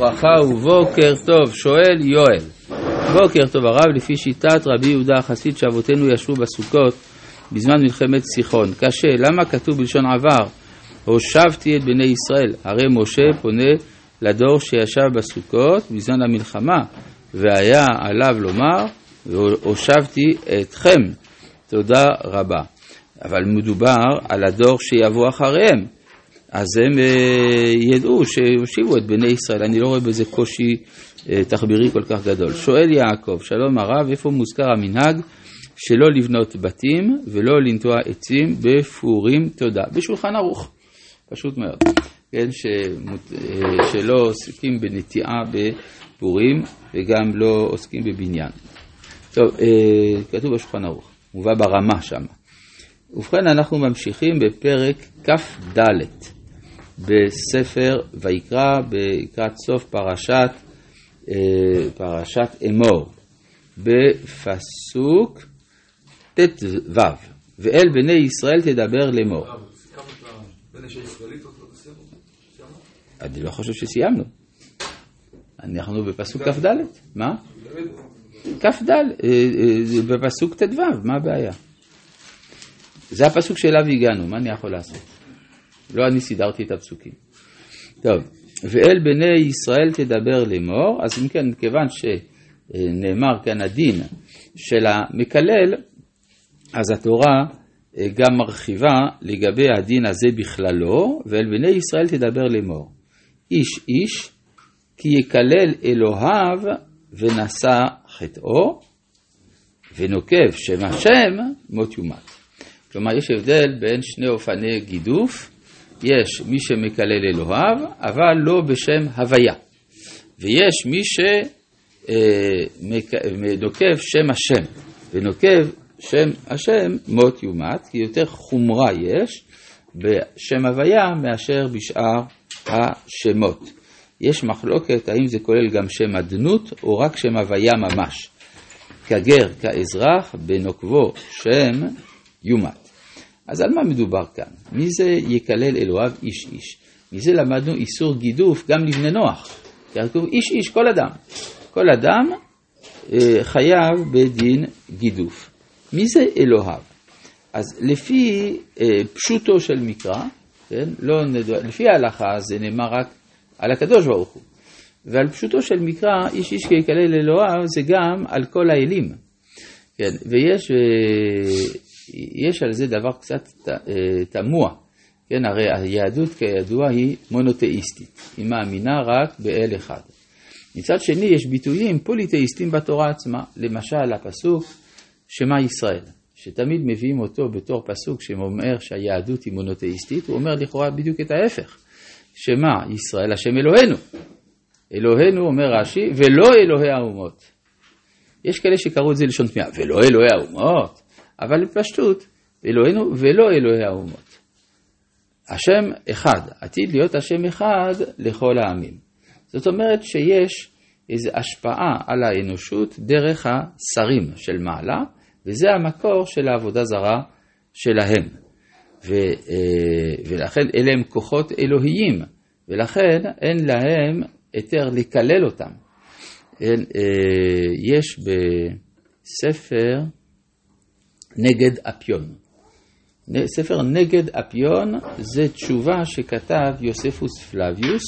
ברכה ובוקר טוב, שואל יואל. בוקר טוב הרב, לפי שיטת רבי יהודה החסיד שאבותינו ישבו בסוכות בזמן מלחמת סיחון. קשה, למה כתוב בלשון עבר, הושבתי את בני ישראל? הרי משה פונה לדור שישב בסוכות בזמן המלחמה, והיה עליו לומר, והושבתי אתכם. תודה רבה. אבל מדובר על הדור שיבוא אחריהם. אז הם אה, ידעו שיושיבו את בני ישראל. אני לא רואה בזה קושי אה, תחבירי כל כך גדול. שואל יעקב, שלום הרב, איפה מוזכר המנהג שלא לבנות בתים ולא לנטוע עצים בפורים תודה? בשולחן ערוך, פשוט מאוד. כן, שמות, אה, שלא עוסקים בנטיעה בפורים וגם לא עוסקים בבניין. טוב, כתוב בשולחן ערוך, מובא ברמה שם. ובכן, אנחנו ממשיכים בפרק כ"ד. בספר ויקרא, לקראת סוף פרשת, אה, פרשת אמור, בפסוק ט"ו, ואל בני ישראל תדבר לאמור. אני לא חושב שסיימנו. אנחנו בפסוק כ"ד, מה? כ"ד, אה, אה, בפסוק ט"ו, מה הבעיה? זה הפסוק שאליו הגענו, מה אני יכול לעשות? לא אני סידרתי את הפסוקים. טוב, ואל בני ישראל תדבר לאמור, אז אם כן, כיוון שנאמר כאן הדין של המקלל, אז התורה אה, גם מרחיבה לגבי הדין הזה בכללו, ואל בני ישראל תדבר לאמור. איש איש, כי יקלל אלוהיו ונשא חטאו, ונוקב שם השם מות יומת. כלומר, יש הבדל בין שני אופני גידוף, יש מי שמקלל אלוהיו, אבל לא בשם הוויה. ויש מי שנוקב אה, שם השם, ונוקב שם השם מות יומת, כי יותר חומרה יש בשם הוויה מאשר בשאר השמות. יש מחלוקת האם זה כולל גם שם אדנות או רק שם הוויה ממש. כגר, כאזרח, בנוקבו שם יומת. אז על מה מדובר כאן? מי זה יקלל אלוהיו איש איש? מזה למדנו איסור גידוף גם לבני נוח. כתוב איש איש, כל אדם. כל אדם אה, חייב בדין גידוף. מי זה אלוהיו? אז לפי אה, פשוטו של מקרא, כן? לא נדע, לפי ההלכה זה נאמר רק על הקדוש ברוך הוא. ועל פשוטו של מקרא, איש איש כיקלל אלוהיו זה גם על כל האלים. כן, ויש אה, יש על זה דבר קצת אה, תמוה. כן, הרי היהדות כידוע היא מונותאיסטית, היא מאמינה רק באל אחד. מצד שני יש ביטויים פוליתאיסטים בתורה עצמה, למשל הפסוק שמע ישראל, שתמיד מביאים אותו בתור פסוק שאומר שהיהדות היא מונותאיסטית, הוא אומר לכאורה בדיוק את ההפך. שמע ישראל השם אלוהינו. אלוהינו אומר רש"י, ולא אלוהי האומות. יש כאלה שקראו את זה לשון תמיהה, ולא אלוהי האומות. אבל בפשטות, אלוהינו ולא אלוהי האומות. השם אחד, עתיד להיות השם אחד לכל העמים. זאת אומרת שיש איזו השפעה על האנושות דרך השרים של מעלה, וזה המקור של העבודה זרה שלהם. ו, אה, ולכן אלה הם כוחות אלוהיים, ולכן אין להם היתר לקלל אותם. אה, יש בספר נגד אפיון. ספר נגד אפיון זה תשובה שכתב יוספוס פלביוס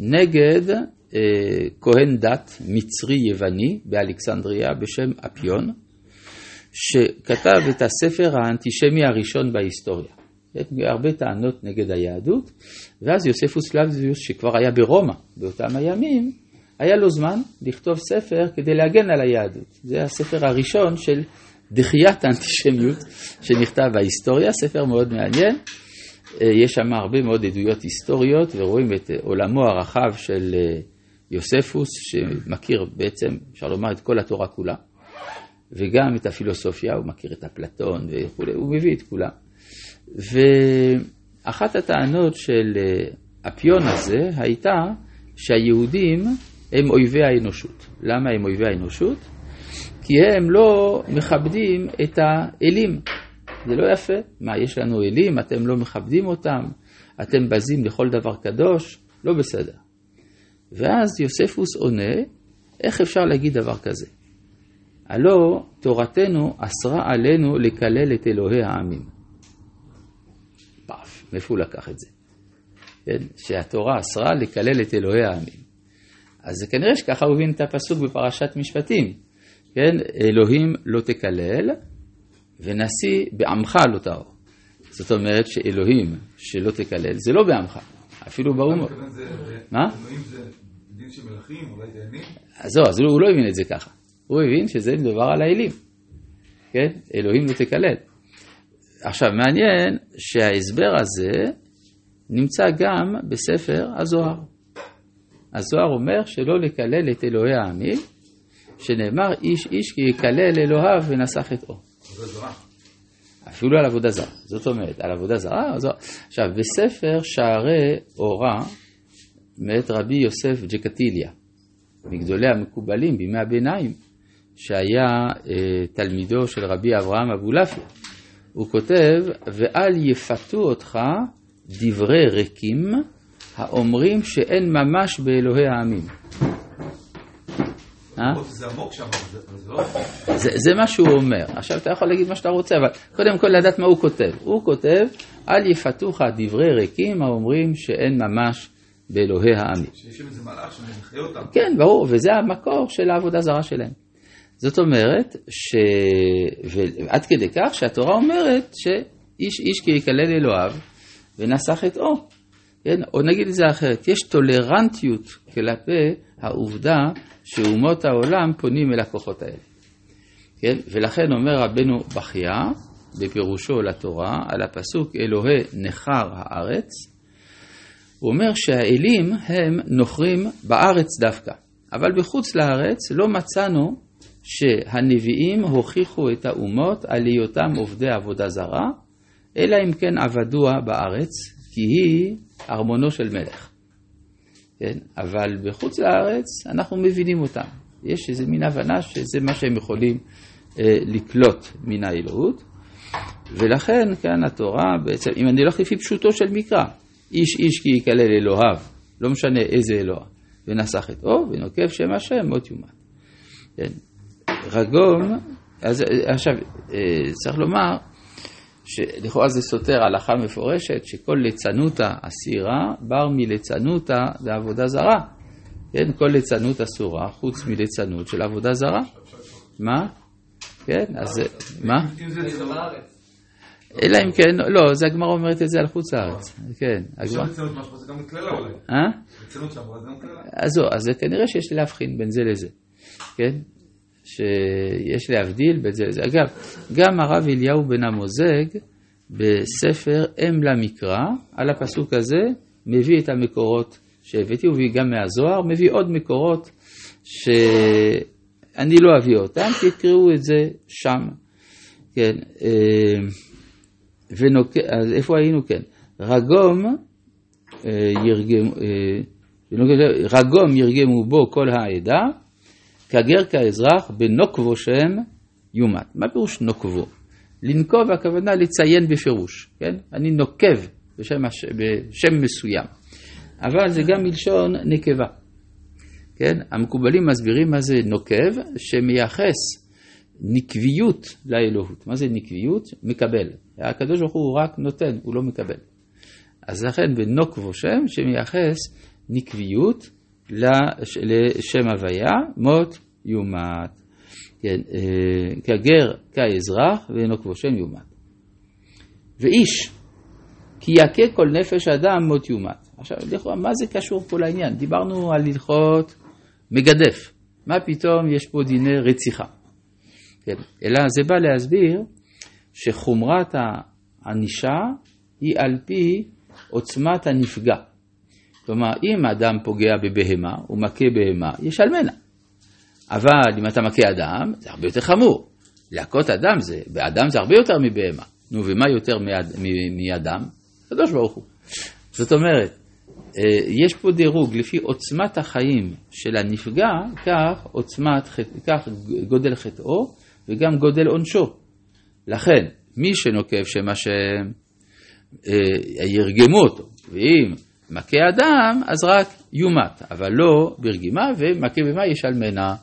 נגד אה, כהן דת מצרי יווני באלכסנדריה בשם אפיון, שכתב את הספר האנטישמי הראשון בהיסטוריה. הרבה טענות נגד היהדות, ואז יוספוס פלביוס, שכבר היה ברומא באותם הימים, היה לו זמן לכתוב ספר כדי להגן על היהדות. זה הספר הראשון של דחיית האנטישמיות שנכתב בהיסטוריה, ספר מאוד מעניין. אה, יש שם הרבה מאוד עדויות היסטוריות ורואים את עולמו הרחב של אה, יוספוס, שמכיר בעצם, אפשר לומר, את כל התורה כולה, וגם את הפילוסופיה, הוא מכיר את אפלטון וכולי, הוא מביא את כולה. ואחת הטענות של אה, אפיון הזה הייתה שהיהודים הם אויבי האנושות. למה הם אויבי האנושות? כי הם לא מכבדים את האלים. זה לא יפה. מה, יש לנו אלים, אתם לא מכבדים אותם, אתם בזים לכל דבר קדוש? לא בסדר. ואז יוספוס עונה, איך אפשר להגיד דבר כזה? הלא תורתנו אסרה עלינו לקלל את אלוהי העמים. פאף, מאיפה הוא לקח את זה? כן? שהתורה אסרה לקלל את אלוהי העמים. אז כנראה שככה הוא הבין את הפסוק בפרשת משפטים. כן? אלוהים לא תקלל, ונשיא בעמך לא טהור. זאת אומרת שאלוהים שלא תקלל, זה לא בעמך, אפילו באו"ם. מה? אלוהים זה דין של מלכים, אולי דיינים? אז זהו, אז הוא לא הבין את זה ככה. הוא הבין שזה מדובר על האלים. כן? אלוהים לא תקלל. עכשיו, מעניין שההסבר הזה נמצא גם בספר הזוהר. הזוהר אומר שלא לקלל את אלוהי העמים, שנאמר איש איש כי יקלל אלוהיו ונשא חטאו. אפילו על עבודה זרה. זאת אומרת, על עבודה זרה, זו... עכשיו, בספר שערי אורה, מאת רבי יוסף ג'קטיליה, מגדולי המקובלים בימי הביניים, שהיה אה, תלמידו של רבי אברהם אבולעפיה, הוא כותב, ואל יפתו אותך דברי ריקים האומרים שאין ממש באלוהי העמים. אה? זה עמוק שם, זה לא... זה מה שהוא אומר. עכשיו אתה יכול להגיד מה שאתה רוצה, אבל קודם כל לדעת מה הוא כותב. הוא כותב, אל יפתוך דברי ריקים האומרים שאין ממש באלוהי העמים. שיש שם איזה מלאך שמחיה אותם. כן, ברור, וזה המקור של העבודה זרה שלהם. זאת אומרת, ש... ועד כדי כך שהתורה אומרת שאיש איש כי יקלל אלוהיו ונשא חטאו. כן? או נגיד את זה אחרת, יש טולרנטיות כלפי העובדה שאומות העולם פונים אל הכוחות האלה. כן? ולכן אומר רבנו בחייה, בפירושו לתורה, על הפסוק אלוהי נכר הארץ, הוא אומר שהאלים הם נוכרים בארץ דווקא, אבל בחוץ לארץ לא מצאנו שהנביאים הוכיחו את האומות על היותם עובדי עבודה זרה, אלא אם כן עבדוה בארץ, כי היא ארמונו של מלך. כן? אבל בחוץ לארץ אנחנו מבינים אותם. יש איזה מין הבנה שזה מה שהם יכולים אה, לקלוט מן האלוהות. ולכן כאן התורה בעצם, אם אני הולך לפי פשוטו של מקרא, איש איש כי יקלל אלוהיו, לא משנה איזה אלוה, ונשא חטאו, ונוקב שם השם, מות יומת. כן? רגום, אז עכשיו, אה, צריך לומר, שלכאורה זה סותר הלכה מפורשת, שכל ליצנותא אסירה בר מליצנותא בעבודה זרה. כן, כל ליצנות אסורה חוץ מליצנות של עבודה זרה. מה? כן, אז מה? אלא אם כן, לא, זה הגמרא אומרת את זה על חוץ לארץ. כן, הגמרא. אה? אז אז כנראה שיש להבחין בין זה לזה. כן? שיש להבדיל בין זה לזה. אגב, גם הרב אליהו בן המוזג בספר אם למקרא, על הפסוק הזה, מביא את המקורות שהבאתי, הוא מביא גם מהזוהר, מביא עוד מקורות שאני לא אביא אותם, תקראו את זה שם. כן, אה, ונוק... אז איפה היינו? כן, רגום אה, ירגם, אה, רגום ירגמו בו כל העדה, כגר כאזרח בנוקבו שם יומת. מה פירוש נוקבו? לנקוב הכוונה לציין בפירוש, כן? אני נוקב בשם, הש... בשם מסוים. אבל זה גם מלשון נקבה, כן? המקובלים מסבירים מה זה נוקב, שמייחס נקביות לאלוהות. מה זה נקביות? מקבל. הקדוש ברוך הוא רק נותן, הוא לא מקבל. אז לכן בנוקבו שם שמייחס נקביות לשם הוויה, מות יומת. כן, אה, כגר כאזרח ואינו כבושם יומת. ואיש, כי יכה כל נפש אדם מות יומת. עכשיו, לכאורה, מה זה קשור פה לעניין? דיברנו על הלכות מגדף. מה פתאום יש פה דיני רציחה? כן, אלא זה בא להסביר שחומרת הענישה היא על פי עוצמת הנפגע. כלומר, אם אדם פוגע בבהמה, הוא מכה בהמה, ישלמנה. אבל אם אתה מכה אדם, זה הרבה יותר חמור. להכות אדם זה, באדם זה הרבה יותר מבהמה. נו, ומה יותר מאדם? הקדוש ברוך הוא. זאת אומרת, אה, יש פה דירוג לפי עוצמת החיים של הנפגע, כך, עוצמת, כך גודל חטאו וגם גודל עונשו. לכן, מי שנוקב שם השם, אה, ירגמו אותו, ואם מכה אדם, אז רק יומת, אבל לא ברגימה, ומכה במה יש על מנה